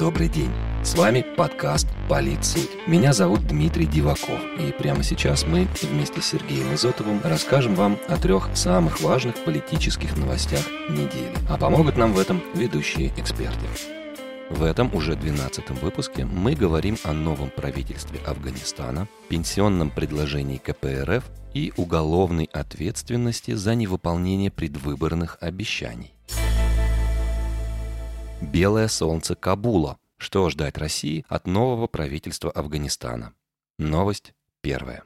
Добрый день! С вами подкаст «Полиция». Меня зовут Дмитрий Диваков. И прямо сейчас мы вместе с Сергеем Изотовым расскажем вам о трех самых важных политических новостях недели. А помогут нам в этом ведущие эксперты. В этом уже 12 выпуске мы говорим о новом правительстве Афганистана, пенсионном предложении КПРФ и уголовной ответственности за невыполнение предвыборных обещаний. Белое солнце Кабула. Что ждать России от нового правительства Афганистана? Новость первая.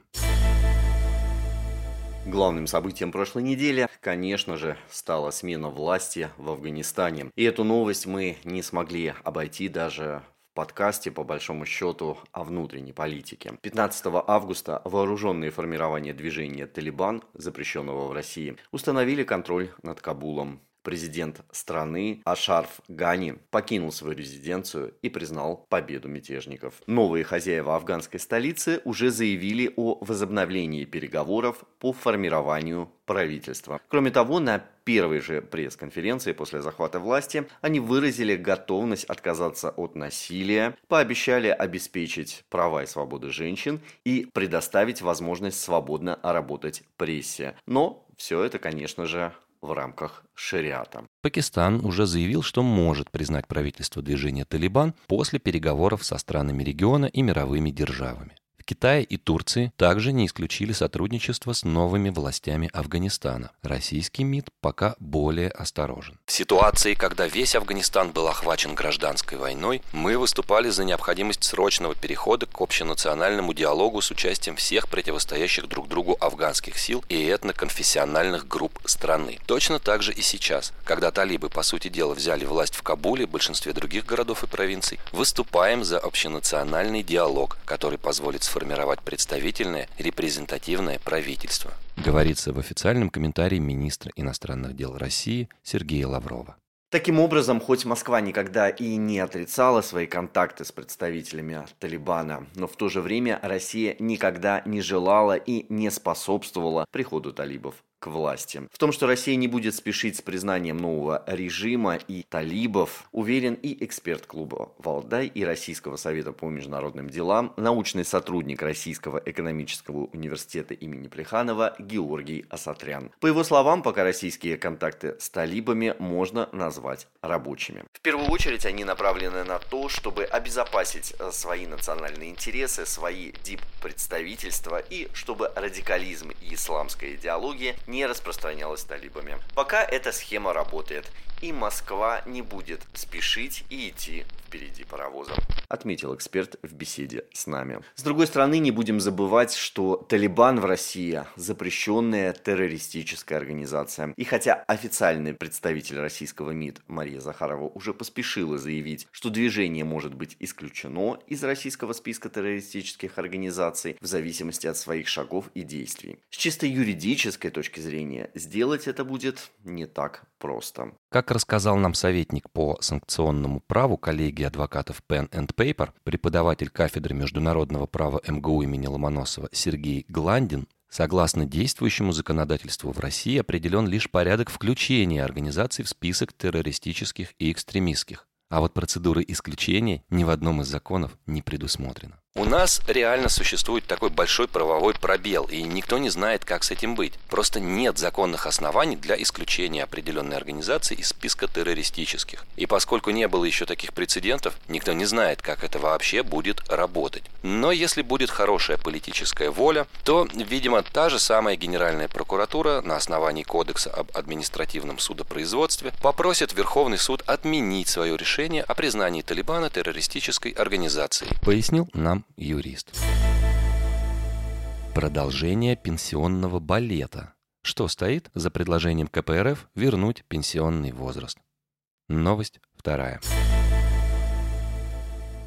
Главным событием прошлой недели, конечно же, стала смена власти в Афганистане. И эту новость мы не смогли обойти даже подкасте, по большому счету, о внутренней политике. 15 августа вооруженные формирования движения «Талибан», запрещенного в России, установили контроль над Кабулом президент страны Ашарф Гани покинул свою резиденцию и признал победу мятежников. Новые хозяева афганской столицы уже заявили о возобновлении переговоров по формированию правительства. Кроме того, на первой же пресс-конференции после захвата власти они выразили готовность отказаться от насилия, пообещали обеспечить права и свободы женщин и предоставить возможность свободно работать прессе. Но все это, конечно же, в рамках шариата. Пакистан уже заявил, что может признать правительство движения «Талибан» после переговоров со странами региона и мировыми державами. Китае и Турции также не исключили сотрудничество с новыми властями Афганистана. Российский МИД пока более осторожен. В ситуации, когда весь Афганистан был охвачен гражданской войной, мы выступали за необходимость срочного перехода к общенациональному диалогу с участием всех противостоящих друг другу афганских сил и этноконфессиональных групп страны. Точно так же и сейчас, когда талибы, по сути дела, взяли власть в Кабуле, большинстве других городов и провинций, выступаем за общенациональный диалог, который позволит сформировать представительное репрезентативное правительство, говорится в официальном комментарии министра иностранных дел России Сергея Лаврова. Таким образом, хоть Москва никогда и не отрицала свои контакты с представителями Талибана, но в то же время Россия никогда не желала и не способствовала приходу талибов к власти. В том, что Россия не будет спешить с признанием нового режима и талибов, уверен и эксперт клуба «Валдай» и Российского совета по международным делам, научный сотрудник Российского экономического университета имени Плеханова Георгий Асатрян. По его словам, пока российские контакты с талибами можно назвать рабочими. В первую очередь они направлены на то, чтобы обезопасить э, свои национальные интересы, свои дип-представительства и чтобы радикализм и исламская идеология не распространялась талибами. Пока эта схема работает, и Москва не будет спешить и идти впереди паровоза, отметил эксперт в беседе с нами. С другой стороны, не будем забывать, что Талибан в России запрещенная террористическая организация. И хотя официальный представитель российского МИД Мария Захарова уже поспешила заявить, что движение может быть исключено из российского списка террористических организаций в зависимости от своих шагов и действий. С чисто юридической точки зрения сделать это будет не так просто. Как рассказал нам советник по санкционному праву коллегии адвокатов Pen and Paper, преподаватель кафедры международного права МГУ имени Ломоносова Сергей Гландин, Согласно действующему законодательству в России определен лишь порядок включения организаций в список террористических и экстремистских, а вот процедуры исключения ни в одном из законов не предусмотрена. У нас реально существует такой большой правовой пробел, и никто не знает, как с этим быть. Просто нет законных оснований для исключения определенной организации из списка террористических. И поскольку не было еще таких прецедентов, никто не знает, как это вообще будет работать. Но если будет хорошая политическая воля, то, видимо, та же самая Генеральная прокуратура на основании Кодекса об административном судопроизводстве попросит Верховный суд отменить свое решение о признании Талибана террористической организацией, пояснил нам юрист. Продолжение пенсионного балета. Что стоит за предложением КПРФ вернуть пенсионный возраст? Новость вторая.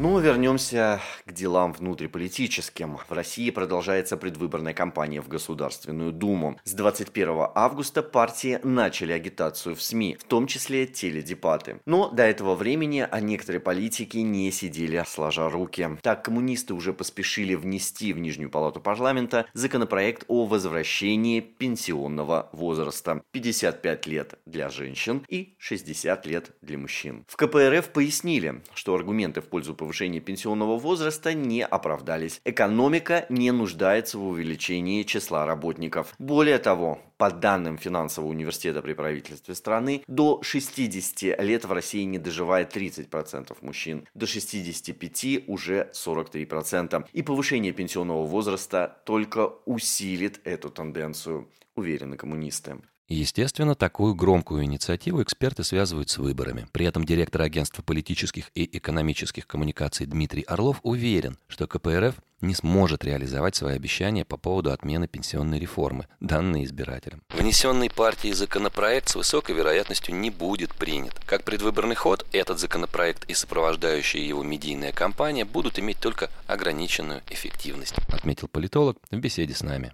Ну, вернемся к делам внутриполитическим. В России продолжается предвыборная кампания в Государственную Думу. С 21 августа партии начали агитацию в СМИ, в том числе теледепаты. Но до этого времени а некоторые политики не сидели сложа руки. Так, коммунисты уже поспешили внести в Нижнюю палату парламента законопроект о возвращении пенсионного возраста. 55 лет для женщин и 60 лет для мужчин. В КПРФ пояснили, что аргументы в пользу повышения пенсионного возраста не оправдались. Экономика не нуждается в увеличении числа работников. Более того, по данным финансового университета при правительстве страны, до 60 лет в России не доживает 30% мужчин, до 65 уже 43%. И повышение пенсионного возраста только усилит эту тенденцию, уверены коммунисты. Естественно, такую громкую инициативу эксперты связывают с выборами. При этом директор агентства политических и экономических коммуникаций Дмитрий Орлов уверен, что КПРФ не сможет реализовать свои обещания по поводу отмены пенсионной реформы, данные избирателям. Внесенный партией законопроект с высокой вероятностью не будет принят. Как предвыборный ход, этот законопроект и сопровождающая его медийная кампания будут иметь только ограниченную эффективность, отметил политолог в беседе с нами.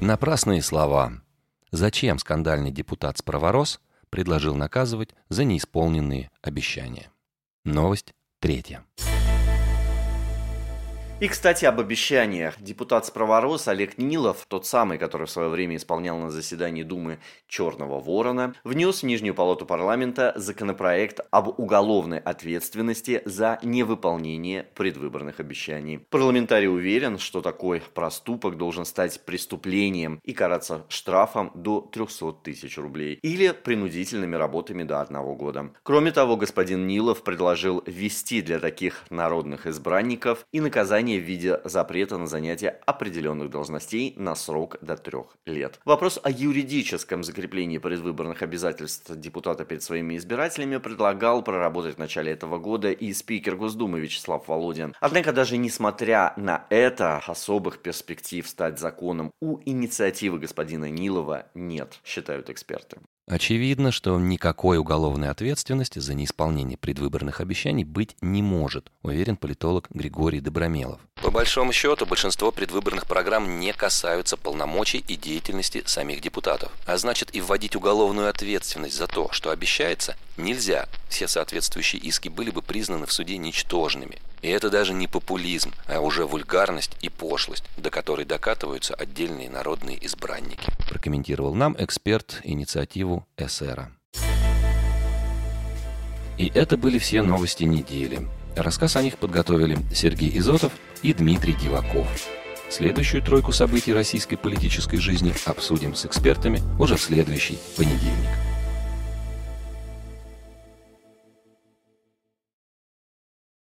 Напрасные слова. Зачем скандальный депутат-справорос предложил наказывать за неисполненные обещания? Новость третья. И, кстати, об обещаниях. Депутат Справорос Олег Нилов, тот самый, который в свое время исполнял на заседании Думы Черного Ворона, внес в Нижнюю палату парламента законопроект об уголовной ответственности за невыполнение предвыборных обещаний. Парламентарий уверен, что такой проступок должен стать преступлением и караться штрафом до 300 тысяч рублей или принудительными работами до одного года. Кроме того, господин Нилов предложил ввести для таких народных избранников и наказание наказание в виде запрета на занятие определенных должностей на срок до трех лет. Вопрос о юридическом закреплении предвыборных обязательств депутата перед своими избирателями предлагал проработать в начале этого года и спикер Госдумы Вячеслав Володин. Однако даже несмотря на это, особых перспектив стать законом у инициативы господина Нилова нет, считают эксперты. Очевидно, что никакой уголовной ответственности за неисполнение предвыборных обещаний быть не может, уверен политолог Григорий Добромелов. По большому счету, большинство предвыборных программ не касаются полномочий и деятельности самих депутатов. А значит, и вводить уголовную ответственность за то, что обещается, нельзя. Все соответствующие иски были бы признаны в суде ничтожными. И это даже не популизм, а уже вульгарность и пошлость, до которой докатываются отдельные народные избранники. Прокомментировал нам эксперт инициативу СРа. И это были все новости недели. Рассказ о них подготовили Сергей Изотов и Дмитрий Диваков. Следующую тройку событий российской политической жизни обсудим с экспертами уже в следующий понедельник.